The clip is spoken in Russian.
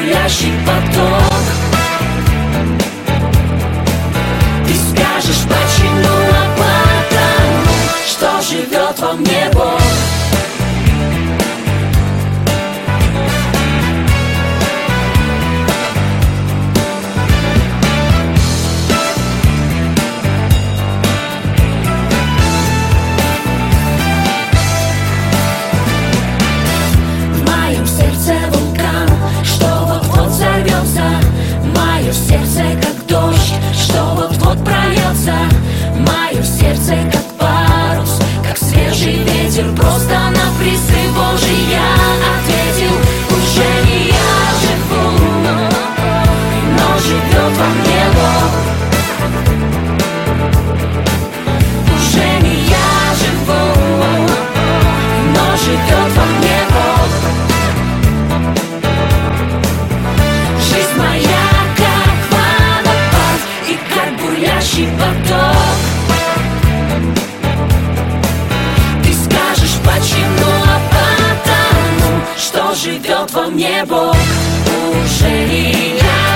бурлящий поток. Ты скажешь, почему, а потому Что живет во мне? Бурлящий поток. Ты скажешь почему, а потому Что живет во мне Бог. Уже не я